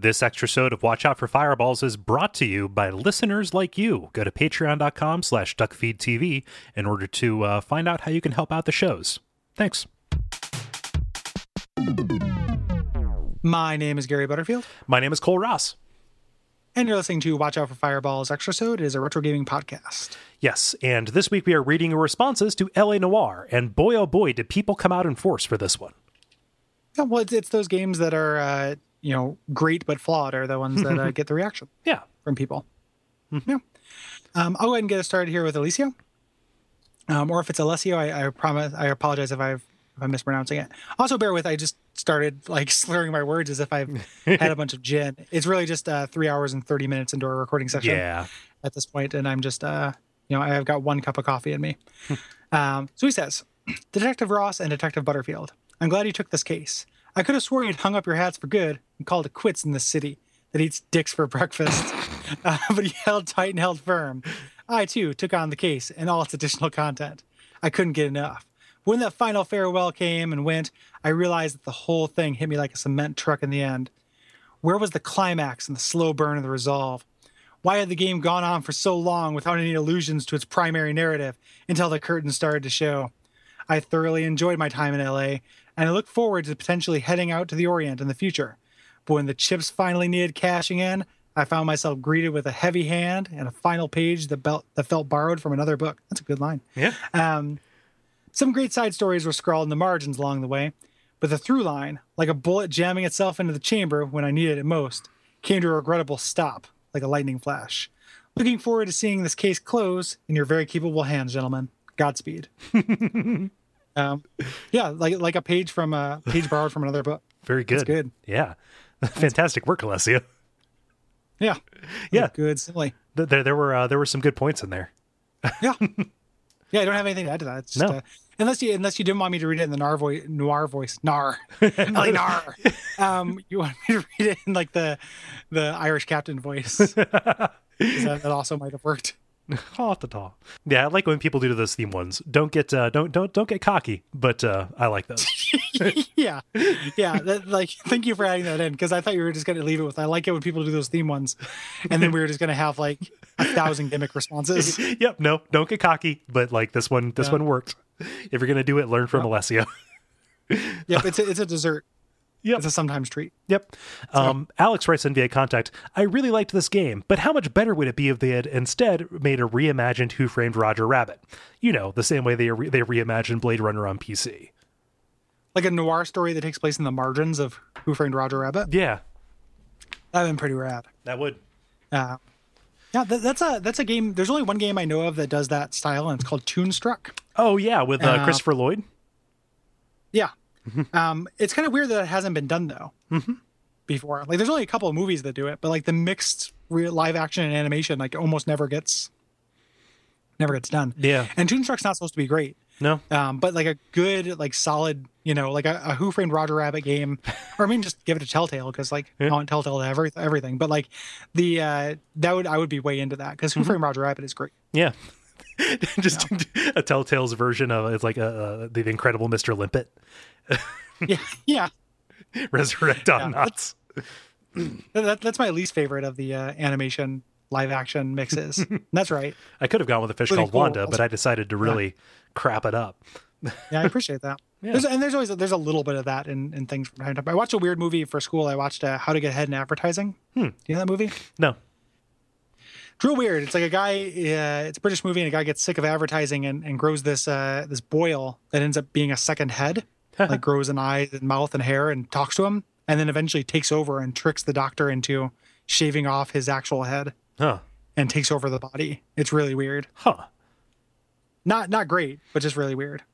This extra episode of Watch Out for Fireballs is brought to you by listeners like you. Go to patreon.com slash duckfeedtv in order to uh, find out how you can help out the shows. Thanks. My name is Gary Butterfield, My name is Kole Ross. and you're listening to Watch Out for Fireballs extra Extrasode. It is a retro gaming podcast. Yes, and this week we are reading your responses to LA Noire, and boy oh boy did people come out in force for this one. Yeah, well, it's, it's those games that are, uh, you know, great but flawed are the ones that uh, get the reaction Yeah. from people. Yeah. Um, I'll go ahead and get us started here with Alicio. Um, or if it's Alessio, I, I promise. I apologize if I've if I'm mispronouncing it. Also, bear with. I just started like slurring my words as if I've had a bunch of gin. It's really just uh, three hours and thirty minutes into a recording session. Yeah. at this point, and I'm just, uh, you know, I've got one cup of coffee in me. um, so he says, Detective Ross and Detective Butterfield, I'm glad you took this case. I could have sworn you'd hung up your hats for good and called it quits in this city that eats dicks for breakfast. uh, but he held tight and held firm. I, too, took on the case and all its additional content. I couldn't get enough. When that final farewell came and went, I realized that the whole thing hit me like a cement truck in the end. Where was the climax and the slow burn of the resolve? Why had the game gone on for so long without any allusions to its primary narrative until the curtain started to show? I thoroughly enjoyed my time in LA, and I look forward to potentially heading out to the Orient in the future. But when the chips finally needed cashing in, I found myself greeted with a heavy hand and a final page that, belt, that felt borrowed from another book. That's a good line. Yeah. Um, some great side stories were scrawled in the margins along the way, but the through line, like a bullet jamming itself into the chamber when I needed it most, came to a regrettable stop, like a lightning flash. Looking forward to seeing this case close in your very capable hands, gentlemen. Godspeed. um, yeah, like like a page from a page borrowed from another book. Very good. good. Yeah. Fantastic work, Alessio. Yeah, Yeah. good, silly. Th- There, there were uh, there were some good points in there. Yeah, yeah. I don't have anything to add to that. It's just, No. uh, unless you unless you didn't want me to read it in the noir voice, noir voice, nar, Ellie nar. Um, you want me to read it in like the the Irish captain voice. that, that also might have worked. Yeah, I like when people do those theme ones. Don't get uh, don't don't don't get cocky, but uh, I like those. yeah, yeah. That, like, thank you for adding that in because I thought you were just going to leave it with. I like it when people do those theme ones, and then we were just going to have like a thousand gimmick responses. yep, no, don't get cocky, but like this one this Yeah. one worked. If you're gonna do it, learn from Alessio. Yep, it's a, it's a dessert. Yep. It's a sometimes treat. Yep. Um, Alex writes in via contact, I really liked this game, but how much better would it be if they had instead made a reimagined Who Framed Roger Rabbit? You know, the same way they re- they reimagined Blade Runner on PC. Like a noir story that takes place in the margins of Who Framed Roger Rabbit. Yeah, That'd been pretty rad. that would. Uh, yeah, that, that's a that's a game. There's only one game I know of that does that style, and it's called Toonstruck. Oh yeah, with uh, Uh, Christopher Lloyd. Yeah, um, it's kind of weird that it hasn't been done though before. Like, there's only a couple of movies that do it, but like the mixed real live action and animation, like almost never gets never gets done. Yeah. and Toonstruck's not supposed to be great. No. Um, but like a good, like solid, you know, like a, a Who Framed Roger Rabbit game, or I mean, just give it to Telltale because like I want Telltale to every, everything. But like the uh, that would I would be way into that because Who Framed Roger Rabbit is great. Yeah. Just a Telltale's version of it's like a, uh the Incredible Mr. Limpet, yeah, yeah. resurrect on knots. That, that's my least favorite of the uh, animation live action mixes. That's right. I could have gone with a fish Really called cool. Wanda, but I decided to really crap it up. Yeah, I appreciate that. There's, and there's always there's a little bit of that in, in things from time to time. I watched a weird movie for school. I watched uh, How to Get Ahead in Advertising. Do you know that movie? No. It's real weird. It's like a guy. Uh, it's a British movie, and a guy gets sick of advertising and, and grows this uh, this boil that ends up being a second head, like grows an eye and mouth and hair, and talks to him, and then eventually takes over and tricks the doctor into shaving off his actual head Huh. and takes over the body. It's really weird. Huh. Not not great, but just really weird.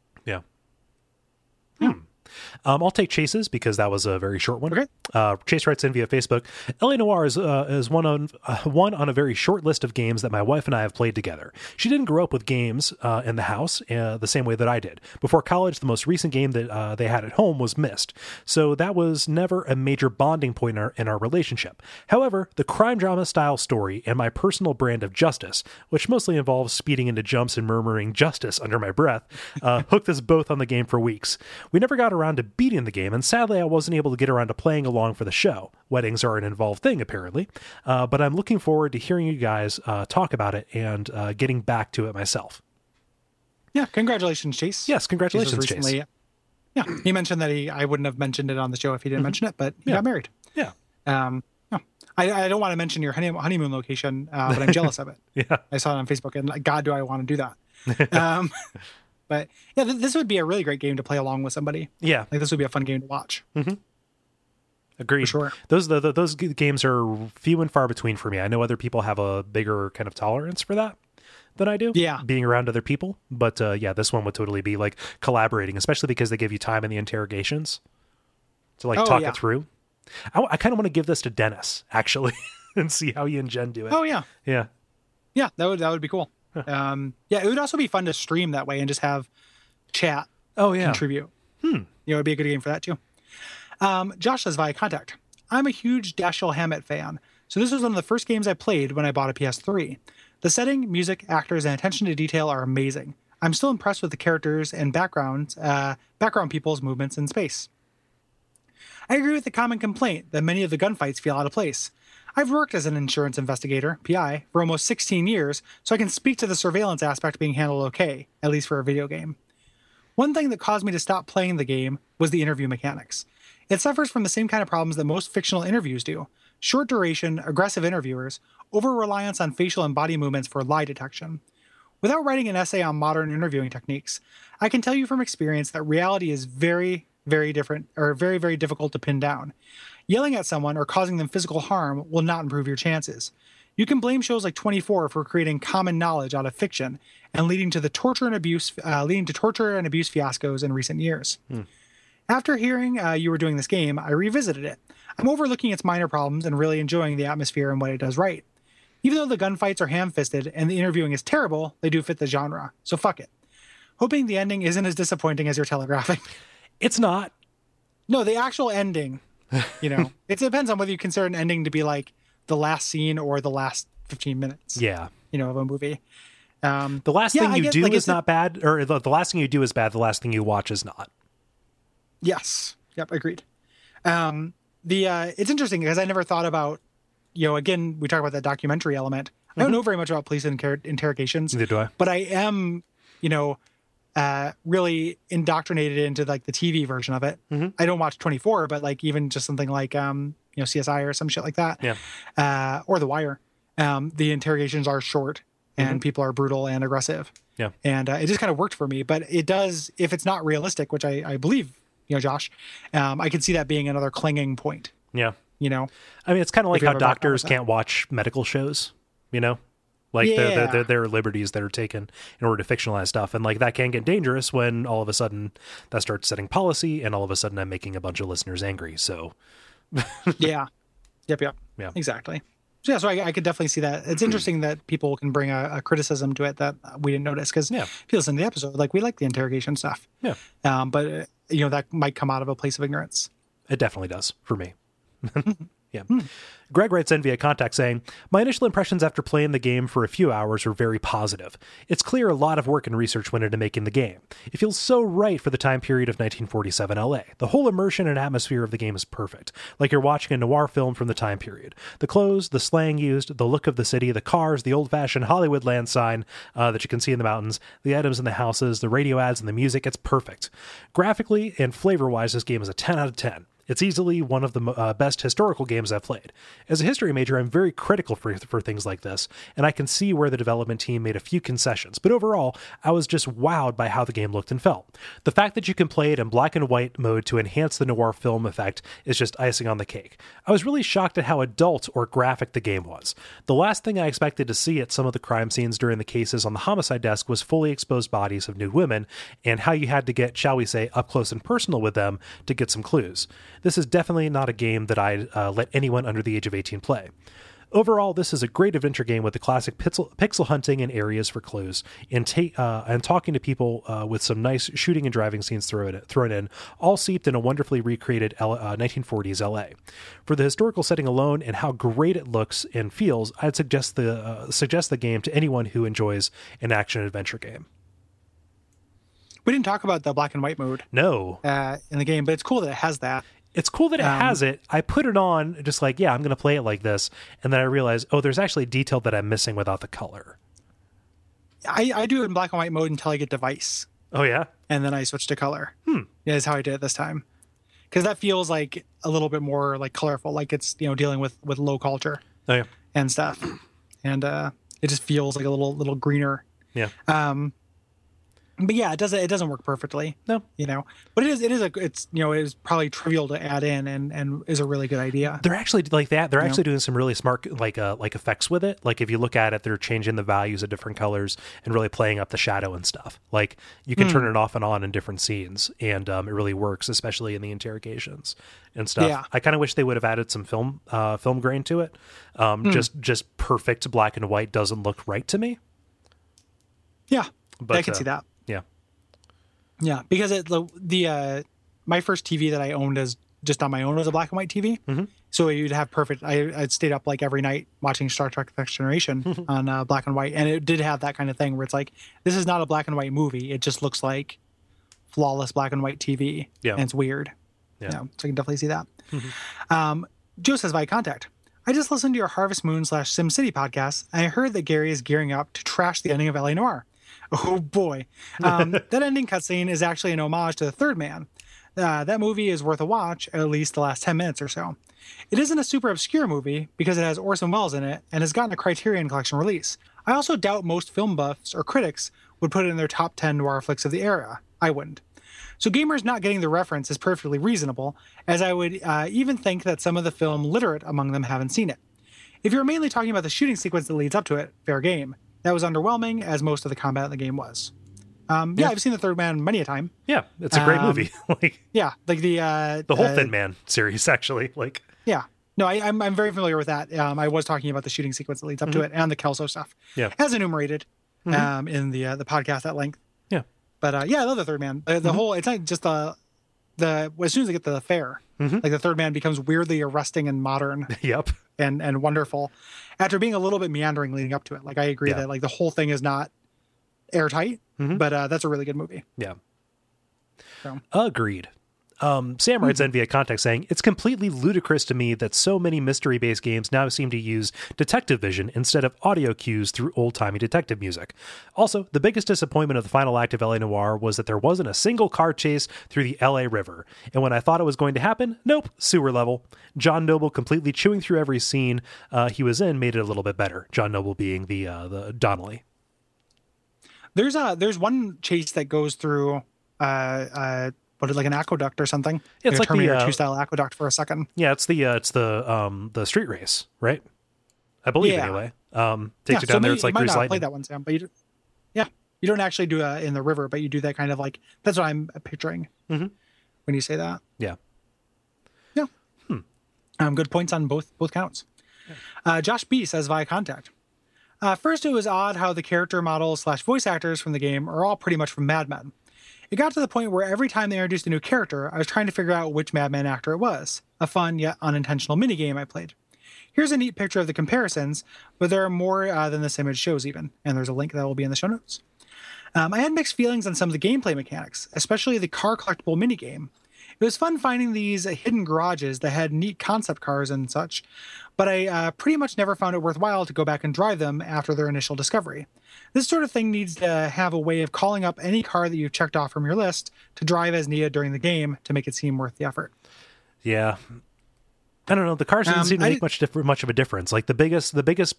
Um, I'll take Chase's because that was a very short one. Okay. Uh, Chase writes in via Facebook. LA Noire is, uh, is one on uh, one on a very short list of games that my wife and I have played together. She didn't grow up with games uh, in the house uh, the same way that I did. Before college, the most recent game that uh, they had at home was Myst, so that was never a major bonding point in our, in our relationship. However, the crime drama style story and my personal brand of justice, which mostly involves speeding into jumps and murmuring "justice" under my breath, uh, hooked us both on the game for weeks. We never got around around to beating the game, and sadly, I wasn't able to get around to playing along for the show. Weddings are an involved thing, apparently, uh, but I'm looking forward to hearing you guys uh, talk about it and uh, getting back to it myself. Yeah, congratulations, Chase. Yes, congratulations, Chase. recently, Yeah, he mentioned that he. I wouldn't have mentioned it on the show if he didn't mention it, but he Yeah. got married. Yeah, Um, I, I don't want to mention your honeymoon location, uh, but I'm jealous of it. yeah, I saw it on Facebook, and like, God, do I want to do that? um, but yeah, th- this would be a really great game to play along with somebody. yeah. Like this would be a fun game to watch. Agreed. For sure. Those the, the, those games are few and far between for me. I know other people have a bigger kind of tolerance for that than I do. Yeah. being around other people. But uh, yeah, this one would totally be like collaborating, especially because they give you time in the interrogations to like Oh, talk yeah. it through. I, I kind of want to give this to Dennis actually and see how he and Jen do it. Oh yeah, Yeah, yeah, that would that would be cool. Um, yeah, it would also be fun to stream that way and just have chat oh yeah, contribute. Hmm. You know, it'd be a good game for that too. Um, Josh says via contact. I'm a huge Dashiell Hammett fan, so this was one of the first games I played when I bought a PS3. The setting, music, actors, and attention to detail are amazing. I'm still impressed with the characters and backgrounds, uh, background people's movements in space. I agree with the common complaint that many of the gunfights feel out of place. I've worked as an insurance investigator, PI, for almost 16 years, so I can speak to the surveillance aspect being handled okay, at least for a video game. One thing that caused me to stop playing the game was the interview mechanics. It suffers from the same kind of problems that most fictional interviews do short duration, aggressive interviewers, over reliance on facial and body movements for lie detection. Without writing an essay on modern interviewing techniques, I can tell you from experience that reality is very, very different or very, very difficult to pin down. Yelling at someone or causing them physical harm will not improve your chances. You can blame shows like 24 for creating common knowledge out of fiction and leading to the torture and abuse, uh, leading to torture and abuse fiascos in recent years. After hearing uh, you were doing this game, I revisited it. I'm overlooking its minor problems and really enjoying the atmosphere and what it does right. Even though the gunfights are ham fisted and the interviewing is terrible, they do fit the genre, so fuck it. Hoping the ending isn't as disappointing as you're telegraphing. it's not. No, the actual ending, you know, it depends on whether you consider an ending to be like the last scene or the last 15 minutes, Yeah, you know, of a movie. Um, the last Yeah, thing you guess, do like, is not bad, or the, the last thing you do is bad. The last thing you watch is not. Yes. Yep. Agreed. Um, the uh, it's interesting because I never thought about, you know, again we talk about that documentary element. I don't know very much about police inter- interrogations, Neither do I. but I am, you know, uh, really indoctrinated into like the TV version of it. I don't watch 24, but like even just something like um, you know CSI or some shit like that, Yeah. uh, or The Wire. Um, the interrogations are short and people are brutal and aggressive Yeah. and uh, it just kind of worked for me. But it does, if it's not realistic, which I, I believe, you know, Josh, um, I could see that being another clinging point. Yeah. You know, I mean, it's kind of like how have a background doctors can't watch medical shows, you know? Like there, Yeah. there, there are liberties that are taken in order to fictionalize stuff. And like that can get dangerous when all of a sudden that starts setting policy and all of a sudden I'm making a bunch of listeners angry. So yeah, yep, yep, Yeah. exactly. So yeah, so I, I could definitely see that. It's interesting that people can bring a, a criticism to it that we didn't notice because Yeah. if you listen to the episode, like we like the interrogation stuff, yeah, um, but uh, you know that might come out of a place of ignorance. it definitely does for me. yeah. Greg writes in via contact saying, My initial impressions after playing the game for a few hours were very positive. It's clear a lot of work and research went into making the game. It feels so right for the time period of 1947 LA. The whole immersion and atmosphere of the game is perfect, like you're watching a noir film from the time period. The clothes, the slang used, the look of the city, the cars, the old fashioned Hollywood land sign uh, that you can see in the mountains, the items in the houses, the radio ads, and the music, it's perfect. Graphically and flavor wise, this game is a 10 out of 10. It's easily one of the uh, best historical games I've played. As a history major, I'm very critical for, for things like this, and I can see where the development team made a few concessions, but overall, I was just wowed by how the game looked and felt. The fact that you can play it in black and white mode to enhance the noir film effect is just icing on the cake. I was really shocked at how adult or graphic the game was. The last thing I expected to see at some of the crime scenes during the cases on the homicide desk was fully exposed bodies of nude women, and how you had to get, shall we say, up close and personal with them to get some clues. This is definitely not a game that I'd uh, let anyone under the age of 18 play. Overall, this is a great adventure game with the classic pixel, pixel hunting and areas for clues, and ta- uh, and talking to people uh, with some nice shooting and driving scenes thrown thrown in, all seeped in a wonderfully recreated L- uh, 1940s LA. For the historical setting alone and how great it looks and feels, I'd suggest the uh, suggest the game to anyone who enjoys an action adventure game. We didn't talk about the black and white mode No, uh, in the game, but it's cool that it has that. It's cool that it Um, has it. I put it on just like, yeah, I'm going to play it like this. And then I realized, oh, there's actually detail that I'm missing without the color. I, I do it in black and white mode until I get device, Oh, yeah? and then I switch to color. Hmm. Yeah, is how I did it this time. Because that feels like a little bit more like colorful, like it's you know dealing with with low culture Oh, yeah. and stuff, and uh, it just feels like a little little greener. Yeah. Um, but yeah, it doesn't it doesn't work perfectly. No. you know, but it is it is a it's you know it is probably trivial to add in and and is a really good idea. They're actually like that. They're Yeah. actually doing some really smart like uh like effects with it. Like if you look at it, they're changing the values of different colors and really playing up the shadow and stuff. Like you can Hmm. turn it off and on in different scenes, and um, it really works, especially in the interrogations and stuff. Yeah. I kind of wish they would have added some film uh, film grain to it. Hmm. Um, Just just perfect black and white doesn't look right to me. Yeah, But I can uh, see that. Yeah, because it the, the uh, my first TV that I owned as just on my own was a black and white TV. Mhm. So you'd have perfect. I I stayed up like every night watching Star Trek: The Next Generation on uh, black and white, and it did have that kind of thing where it's like this is not a black and white movie. It just looks like flawless black and white TV. Yeah. and it's weird. Yeah. so I can definitely see that. Um, Joe says by contact. I just listened to your Harvest Moon slash Sim City podcast, and I heard that Gary is gearing up to trash the ending of LA Noire. Oh boy. Um, that ending cutscene is actually an homage to The Third Man. Uh, that movie is worth a watch, at least the last 10 minutes or so. It isn't a super obscure movie because it has Orson Welles in it and has gotten a Criterion Collection release. I also doubt most film buffs or critics would put it in their top 10 noir flicks of the era. I wouldn't. So gamers not getting the reference is perfectly reasonable, as I would uh, even think that some of the film literate among them haven't seen it. If you're mainly talking about the shooting sequence that leads up to it, fair game. That was underwhelming, as most of the combat in the game was. Um, yeah, Yeah. I've seen the Third Man many a time. yeah, it's a great Um, movie. like Yeah, like the uh, the whole uh, Thin Man series, actually. Like Yeah, no, I, I'm I'm very familiar with that. Um, I was talking about the shooting sequence that leads up to it and the Kelso stuff. Yeah. as enumerated um, in the uh, the podcast at length. Yeah. but uh, yeah, I love the Third Man. The, the whole it's not just the the as soon as they get to the fair, Mhm. like the Third Man becomes weirdly arresting and modern yep. and and wonderful after being a little bit meandering leading up to it. Like I agree Yeah. that like the whole thing is not airtight, Mhm. but uh, that's a really good movie. Yeah. So. Agreed. Um, Sam writes in via context saying, It's completely ludicrous to me that so many mystery based games now seem to use detective vision instead of audio cues through old timey detective music. Also, the biggest disappointment of the final act of LA Noire was that there wasn't a single car chase through the LA River. And when I thought it was going to happen, nope, sewer level. John Noble completely chewing through every scene uh, he was in made it a little bit better. John Noble being the uh, the Donnelly. There's a there's one chase that goes through uh uh what is it, like an aqueduct or something. Yeah, It's like the, Terminator uh, 2 style aqueduct for a second. Yeah, it's the uh, it's the um the street race, right? I believe Yeah. anyway. Um, takes yeah, you so down there. maybe- It's like you might Grease not Lightning. played that one, Sam, but you do, yeah, you don't actually do uh, in the river, but you do that kind of like that's what I'm picturing Mhm. when you say that. Yeah. Yeah. Um, good points on both both counts. Uh, Josh B says via contact. Uh, first, it was odd how the character models slash voice actors from the game are all pretty much from Mad Men. It got to the point where every time they introduced a new character, I was trying to figure out which Mad Men actor it was. A fun yet unintentional minigame I played. Here's a neat picture of the comparisons, but there are more uh, than this image shows, even. And there's a link that will be in the show notes. Um, I had mixed feelings on some of the gameplay mechanics, especially the car collectible minigame. It was fun finding these hidden garages that had neat concept cars and such, but I uh, pretty much never found it worthwhile to go back and drive them after their initial discovery. This sort of thing needs to have a way of calling up any car that you've checked off from your list to drive as needed during the game to make it seem worth the effort. Yeah. I don't know. The cars didn't Um, seem to I make much different, much of a difference. Like the biggest, the biggest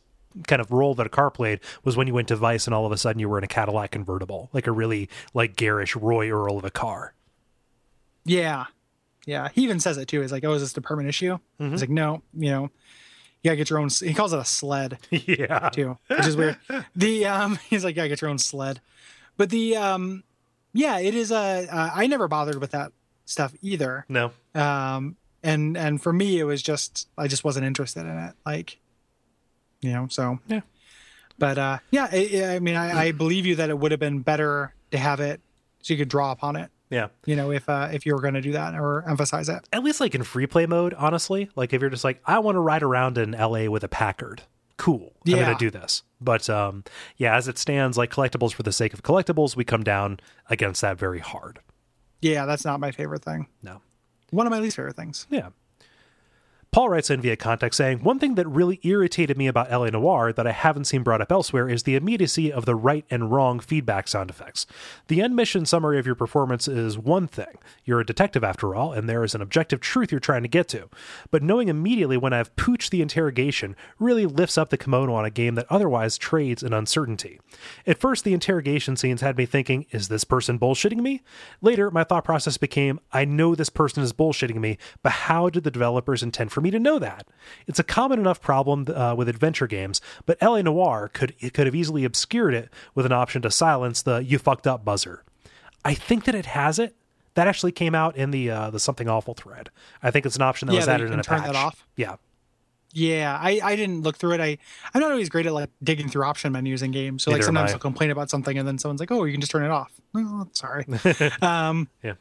kind of role that a car played was when you went to Vice and all of a sudden you were in a Cadillac convertible, like a really like garish Roy Earl of a car. Yeah. Yeah. He even says it too. He's like, oh, is this a permanent issue? He's like, no, you know, you gotta get your own. He calls it a sled. yeah. too, which is weird. The um, he's like, yeah, get your own sled. But the um, yeah, it is a. Uh, I never bothered with that stuff either. No. Um, and and for me, it was just I just wasn't interested in it. Like, you know, so Yeah. But uh, yeah, I, I mean, I, I believe you that it would have been better to have it so you could draw upon it. Yeah. You know, if uh, if you were going to do that or emphasize it. At least like in free play mode, honestly. Like if you're just like, I want to ride around in LA with a Packard. cool. I'm going to do this. But um, yeah, as it stands, like collectibles for the sake of collectibles, we come down against that very hard. Yeah, that's not my favorite thing. No. One of my least favorite things. Yeah. Paul writes in via context saying, One thing that really irritated me about LA Noire that I haven't seen brought up elsewhere is the immediacy of the right and wrong feedback sound effects. The end mission summary of your performance is one thing. You're a detective after all, and there is an objective truth you're trying to get to. But knowing immediately when I've pooched the interrogation really lifts up the kimono on a game that otherwise trades in uncertainty. At first, the interrogation scenes had me thinking, is this person bullshitting me? Later, my thought process became, I know this person is bullshitting me, but how did the developers intend for me to know that? It's a common enough problem uh, with adventure games, but LA Noire could it could have easily obscured it with an option to silence the "you fucked up" buzzer. I think that it has it. That actually came out in the uh, the something awful thread. I think it's an option that Yeah, was added in a turn patch. that off? Yeah, Yeah, I, I didn't look through it. I I'm not always great at like digging through option menus in games. So like Neither am sometimes. I'll complain about something and then someone's like, "Oh, you can just turn it off." Oh, sorry. um, Yeah.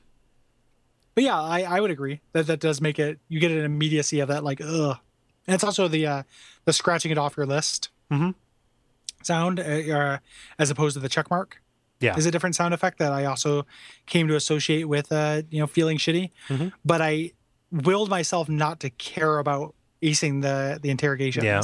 But yeah, I, I would agree that that does make it. You get an immediacy of that like ugh, and it's also the uh the scratching it off your list Mhm. sound uh, uh, as opposed to the check mark yeah, is a different sound effect that I also came to associate with uh you know feeling shitty. Mhm. But I willed myself not to care about acing the the interrogations Yeah.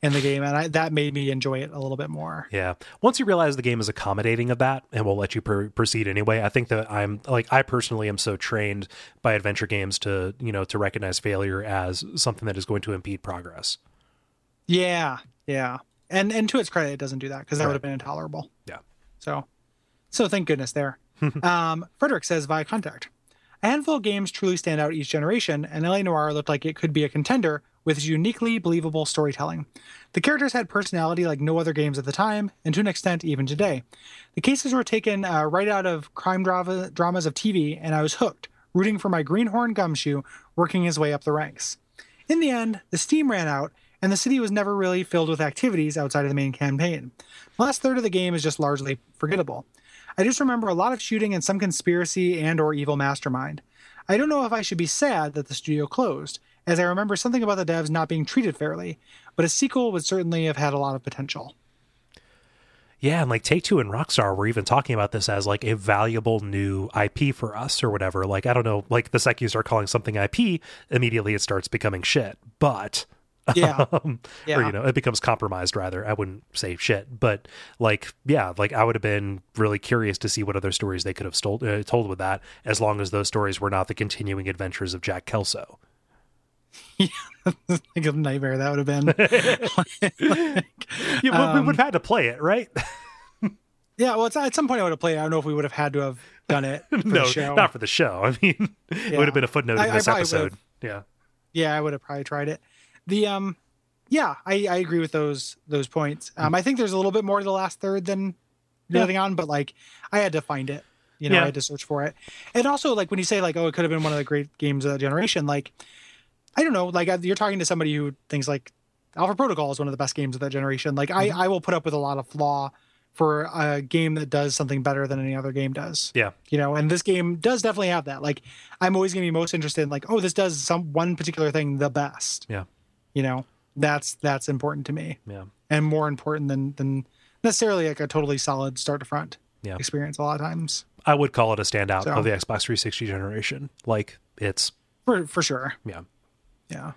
In the game, and I, that made me enjoy it a little bit more. Yeah. Once you realize the game is accommodating of that and will let you pr- proceed anyway, I think that I'm like I personally am so trained by adventure games to you know to recognize failure as something that is going to impede progress. Yeah, yeah, and and to its credit, it doesn't do that because that Right. would have been intolerable. Yeah. So, so thank goodness there. um, Frederick says via contact, a handful of games truly stand out each generation, and LA Noire looked like it could be a contender with uniquely believable storytelling. The characters had personality like no other games at the time, and to an extent even today. The cases were taken uh, right out of crime drama, dramas of TV, and I was hooked, rooting for my greenhorn gumshoe working his way up the ranks. In the end, the steam ran out, and the city was never really filled with activities outside of the main campaign. The last third of the game is just largely forgettable. I just remember a lot of shooting and some conspiracy and or evil mastermind. I don't know if I should be sad that the studio closed, as I remember something about the devs not being treated fairly, but a sequel would certainly have had a lot of potential. Yeah, and like Take Two and Rockstar were even talking about this as like a valuable new IP for us or whatever. Like I don't know, like the sec you start calling something IP, immediately it starts becoming shit. But Yeah. um, or Yeah. you know, it becomes compromised rather. I wouldn't say shit, but like yeah, like I would have been really curious to see what other stories they could have stole, uh, told with that, as long as those stories were not the continuing adventures of Jack Kelso. Yeah, think of nightmare that would have been. Yeah, we- we Um, would have had to play it, right? yeah, well, it's, at some point I would have played. it. I don't know if we would have had to have done it for no, the show. not for the show. I mean, it would have been a footnote I- in this episode. Yeah. yeah i would have probably tried it the um yeah i i agree with those those points um i think there's a little bit more to the last third than Yeah. everything on but like i had to find it you know Yeah. i had to search for it and also like when you say like oh it could have been one of the great games of the generation like i don't know like you're talking to somebody who thinks like alpha protocol is one of the best games of that generation like i mm-hmm. i will put up with a lot of flaw for a game that does something better than any other game does Yeah. you know and this game does definitely have that like i'm always going to be most interested in like oh this does some one particular thing the best Yeah. you know that's that's important to me Yeah. and more important than than necessarily like a totally solid start to front Yeah. experience a lot of times I would call it a standout So- of the Xbox 360 generation. Like it's for for sure yeah. Yeah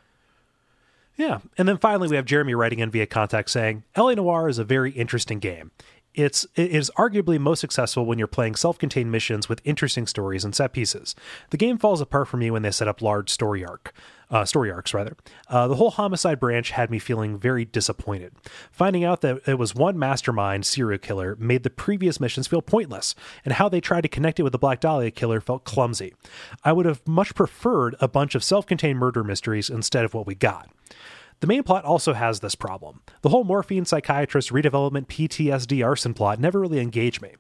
Yeah. And then finally we have Jeremy writing in via contact saying, LA Noire is a very interesting game. It's it is arguably most successful when you're playing self-contained missions with interesting stories and set pieces. The game falls apart for me when they set up large story arc, uh, story arcs rather. Uh, the whole homicide branch had me feeling very disappointed. Finding out that it was one mastermind serial killer made the previous missions feel pointless, and how they tried to connect it with the Black Dahlia killer felt clumsy. I would have much preferred a bunch of self-contained murder mysteries instead of what we got. The main plot also has this problem. The whole morphine psychiatrist redevelopment PTSD arson plot never really engaged me.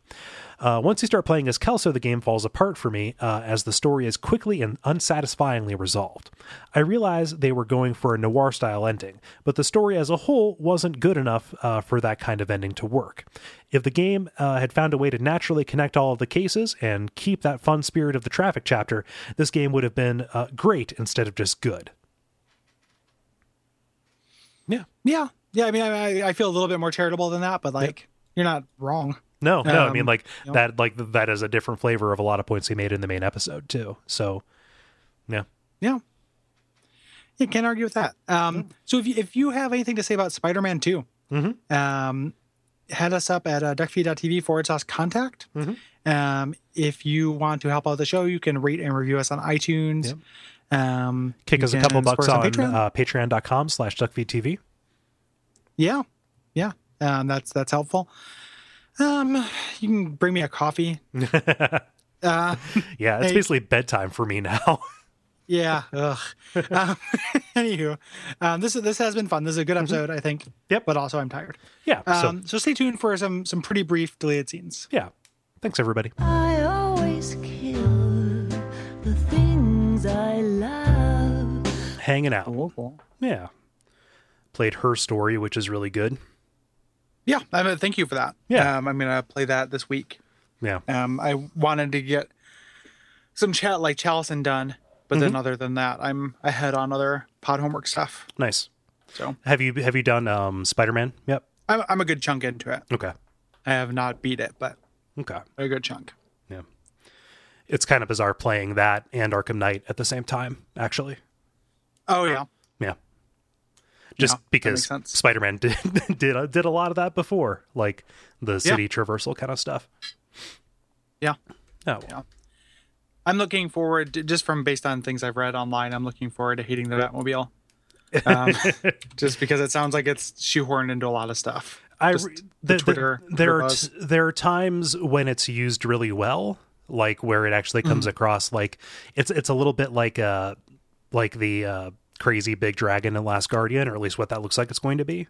Uh, once you start playing as Kelso, the game falls apart for me uh, as the story is quickly and unsatisfyingly resolved. I realize they were going for a noir style ending, but the story as a whole wasn't good enough uh, for that kind of ending to work. If the game uh, had found a way to naturally connect all of the cases and keep that fun spirit of the traffic chapter, this game would have been uh, great instead of just good. Yeah. yeah yeah. I mean, I, I feel a little bit more charitable than that, but like, you're not wrong. No, no. I Um, mean, like you know. that, like that is a different flavor of a lot of points he made in the main episode too. So, yeah, Yeah. You can't argue with that. Um, so if you, if you have anything to say about Spider-Man 2, Mhm. um, head us up at uh, duckfeed.tv forward slash contact. Mhm. Um, if you want to help out the show, you can rate and review us on iTunes. Yep. Um, kick us a couple bucks support on Patreon. uh, patreon.com slash duckfeedtv. yeah. Yeah. Um, that's, that's helpful. Um, you can bring me a coffee. Uh, Yeah, it's Hey. basically bedtime for me now. Yeah. Ugh. um, anywho, um, this is this has been fun. This is a good episode, I think. Mm-hmm. Yep. But also, I'm tired. yeah. So, Um, so, stay tuned for some some pretty brief deleted scenes. yeah. Thanks, everybody. I always kill the things I love. Hanging out. cool. Yeah. Played her story, which is really good. Yeah. I mean, thank you for that. Yeah. Um, I'm gonna play that this week. Yeah. Um, I wanted to get some chat like Chalison done, but Mm-hmm. then other than that, I'm ahead on other pod homework stuff. Nice. So Have you have you done um Spider Man? Yep. I'm I'm a good chunk into it. Okay. I have not beat it, but Okay. a good chunk. Yeah. It's kind of bizarre playing that and Arkham Knight at the same time, actually. Oh yeah. Yeah. Just Yeah, because. Spider Man did did did a lot of that before, like the city traversal kind of stuff. Yeah. Oh, Yeah. I'm looking forward to, just from based on things I've read online. I'm looking forward to hating the Batmobile, um, just because it sounds like it's shoehorned into a lot of stuff. I Just the the- the- Twitter- there are t- there are times when it's used really well, like where it actually comes Mm-hmm. across like it's it's a little bit like uh like the uh crazy big dragon in Last Guardian, or at least what that looks like it's going to be.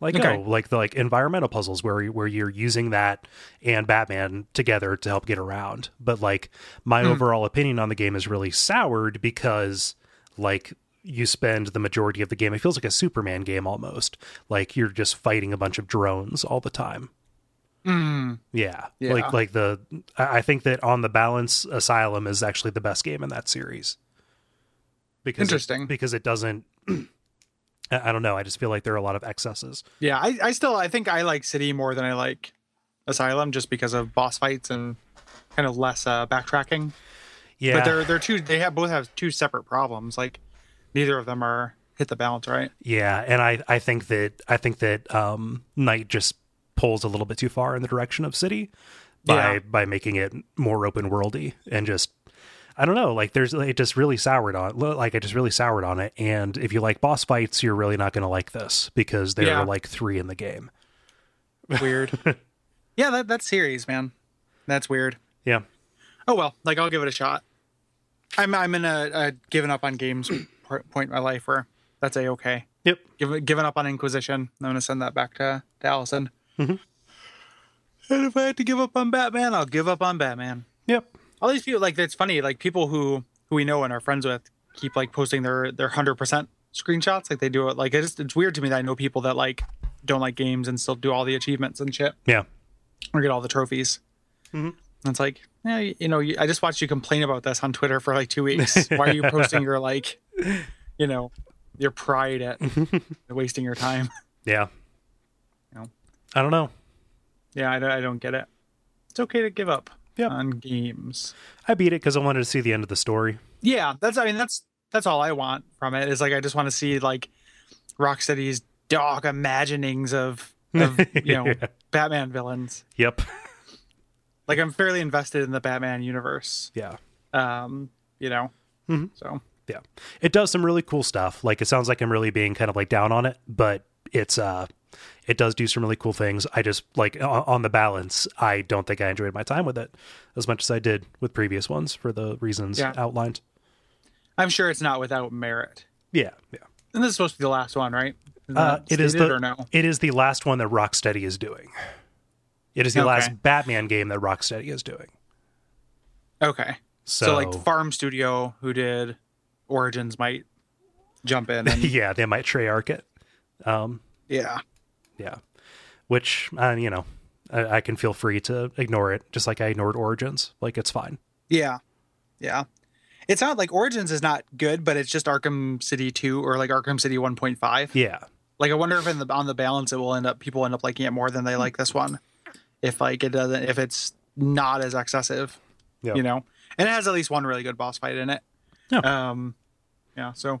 Like Okay. oh, like the like environmental puzzles where where you're using that and Batman together to help get around. But like my Hmm. overall opinion on the game is really soured because like you spend the majority of the game it feels like a Superman game almost. Like you're just fighting a bunch of drones all the time. Mm, Yeah. Yeah. Like like the I think that on the balance Asylum is actually the best game in that series. Because it- Interesting. because it doesn't I I don't know, I just feel like there are a lot of excesses. yeah, I, I still I think I like City more than I like Asylum, just because of boss fights and kind of less uh, backtracking. Yeah. But they're they're two they have both have two separate problems. Like neither of them are hit the balance right. Yeah, and I I think that I think that um Knight just pulls a little bit too far in the direction of City by Yeah. by making it more open worldy and just I don't know, like there's it just really soured on like it just really soured on it and if you like boss fights you're really not going to like this because there Yeah. are like 3 in the game. Weird. yeah, that that series, man. That's weird. Yeah. Oh well, like I'll give it a shot. I'm I'm in a, a giving up on games point in my life where that's a okay. Yep. Give, giving up on Inquisition. I'm gonna send that back to, to Allison. Mhm. And if I had to give up on Batman, I'll give up on Batman. Yep. All these people like it's funny, like people who who we know and are friends with keep like posting their their hundred percent screenshots. Like they do it like it's it's weird to me that I know people that like don't like games and still do all the achievements and shit Yeah. or get all the trophies. Mhm. And it's like, yeah, you know, you- I just watched you complain about this on Twitter for like two weeks. Why are you posting your like, you know, your pride at wasting your time? Yeah. You know. I don't know. Yeah, I, don't- I don't get it. It's okay to give up Yep. on games. I beat it cuz I wanted to see the end of the story. Yeah, that's. I mean, that's that's all I want from it. Is like I just want to see like Rocksteady's dark imaginings of, of you know Yeah. Batman villains. Yep. Like I'm fairly invested in the Batman universe. Yeah. Um, you know, Mhm. so Yeah. It does some really cool stuff. Like it sounds like I'm really being kind of like down on it, but it's uh it does do some really cool things. I just like on, the balance, I don't think I enjoyed my time with it as much as I did with previous ones for the reasons Yeah. outlined. I'm sure it's not without merit. Yeah, yeah. And this is supposed to be the last one, right? Is Uh, it is the no? it is the last one that Rocksteady is doing. It is the Okay. last Batman game that Rocksteady is doing. Okay. So, So, like Farm Studio, who did Origins, might jump in. And, yeah, they might Treyarch it. Um, yeah. Yeah, which uh, you know, I, I can feel free to ignore it, just like I ignored Origins. Like it's fine. Yeah. Yeah. It's not like Origins is not good, but it's just Arkham City 2 or like Arkham City 1.5. Yeah, Like I wonder if in the on the balance it will end up people end up liking it more than they like this one. If like it doesn't if it's not as excessive. Yeah. You know? And it has at least one really good boss fight in it. Yeah. Um yeah, so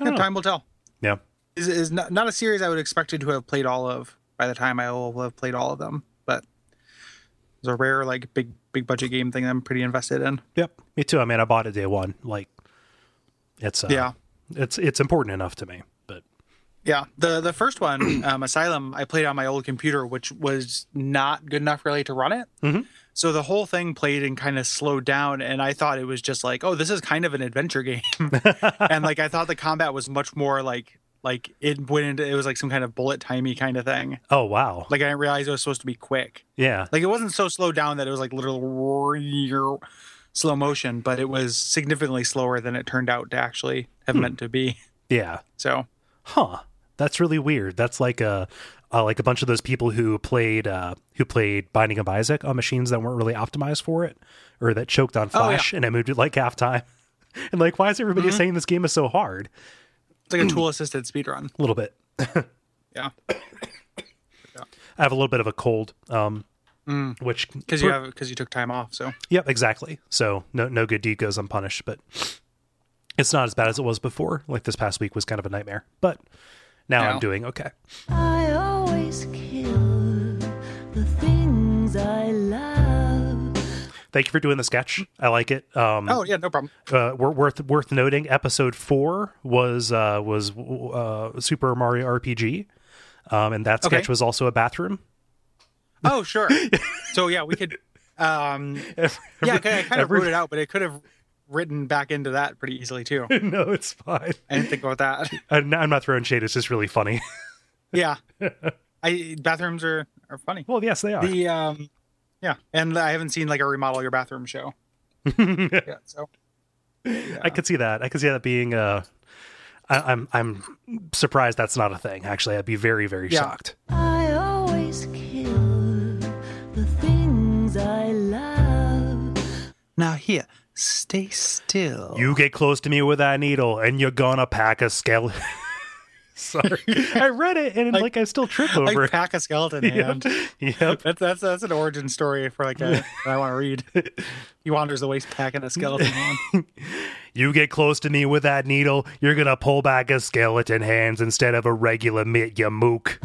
yeah, time will tell. Is is not, not a series I would expected to have played all of by the time I will have played all of them, but it's a rare like big big budget game thing that I'm pretty invested in. Yep. Me too. I mean, I bought it day one. Like, it's uh, Yeah. it's it's important enough to me. But Yeah, the the first one, um, Asylum, I played on my old computer, which was not good enough really to run it. Mhm. So the whole thing played and kind of slowed down, and I thought it was just like, oh, this is kind of an adventure game, and like I thought the combat was much more like like it went into it was like some kind of bullet timey kind of thing. oh wow, Like I didn't realize it was supposed to be quick. yeah, Like it wasn't so slowed down that it was like literal slow motion, but it was significantly slower than it turned out to actually have meant to be. yeah. So Huh. That's really weird. That's like a uh, like a bunch of those people who played uh, who played Binding of Isaac on machines that weren't really optimized for it, or that choked on Oh, yeah. Flash and it moved it like half time. and like, why is everybody Mm-hmm. saying this game is so hard? It's like a tool assisted speedrun. A little bit. Yeah. I have a little bit of a cold, um, which because you have because you took time off. So Yep, exactly. So no no good deed goes unpunished, but it's not as bad as it was before. Like this past week was kind of a nightmare, but now I'm doing okay. I always kill the things I love. Thank you for doing the sketch. I like it. Um, oh yeah, no problem. uh, wor- worth worth noting. Episode four was uh, was uh, Super Mario RPG, um, and that sketch Okay. was also a bathroom. Oh sure. so yeah, we could. Um, yeah, I kind of every- wrote it out, but it could have written back into that pretty easily too. no, it's fine. I didn't think about that. I'm I'm not throwing shade. It's just really funny. Yeah, I bathrooms are are funny. well, yes, they are. The um, yeah, and I haven't seen like a remodel your bathroom show. yeah, so I could see that. I could see that being uh I, I'm I'm surprised that's not a thing. Actually, I'd be very very Yeah. shocked. I always kill the things I love. now here, stay still. You get close to me with that needle, and you're gonna pack a skeleton. Sorry, I read it and like, I still trip over like pack a skeleton hand. Yep. That's that's that's an origin story for like a I want to read. He wanders the waste packing a skeleton hand. You get close to me with that needle, you're gonna pull back a skeleton hands instead of a regular mitt, you mook.